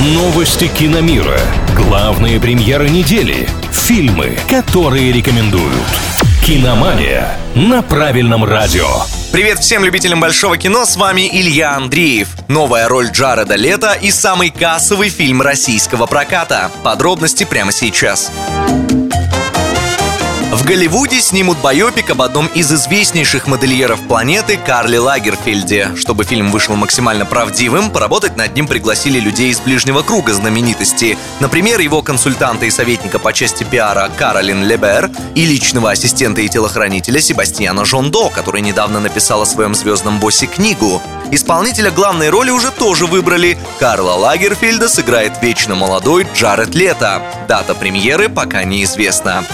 Новости киномира. Главные премьеры недели. Фильмы, которые рекомендуют. Киномания на правильном радио. Привет всем любителям большого кино, с вами Илья Андреев. Новая роль Джареда Лето и самый кассовый фильм российского проката. Подробности прямо сейчас. В Голливуде снимут байопик об одном из известнейших модельеров планеты Карле Лагерфельде. Чтобы фильм вышел максимально правдивым, поработать над ним пригласили людей из ближнего круга знаменитости. Например, его консультанта и советника по части пиара Каролин Лебер и личного ассистента и телохранителя Себастьяна Жондо, который недавно написал о своем звездном боссе книгу. Исполнителя главной роли уже тоже выбрали. Карла Лагерфельда сыграет вечно молодой Джаред Лето. Дата премьеры пока неизвестна.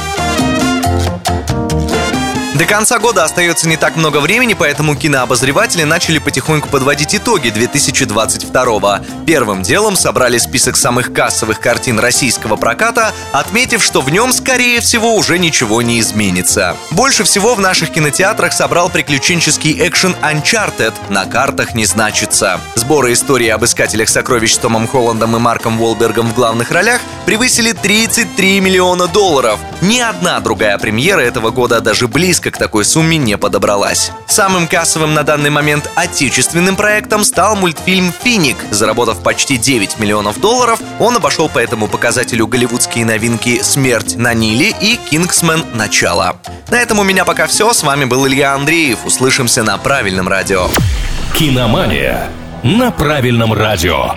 До конца года остается не так много времени, поэтому кинообозреватели начали потихоньку подводить итоги 2022 Первым делом собрали список самых кассовых картин российского проката, отметив, что в нем, скорее всего, уже ничего не изменится. Больше всего в наших кинотеатрах собрал приключенческий экшен Uncharted «На картах не значится». Сборы истории об искателях сокровищ с Томом Холландом и Марком Уолбергом в главных ролях превысили 33 миллиона долларов. Ни одна другая премьера этого года даже близко к такой сумме не подобралась. Самым кассовым на данный момент отечественным проектом стал мультфильм «Финик». Заработав почти 9 миллионов долларов, он обошел по этому показателю голливудские новинки «Смерть на Ниле» и «Кингсмен. Начало». На этом у меня пока все. С вами был Илья Андреев. Услышимся на правильном радио. Киномания на правильном радио.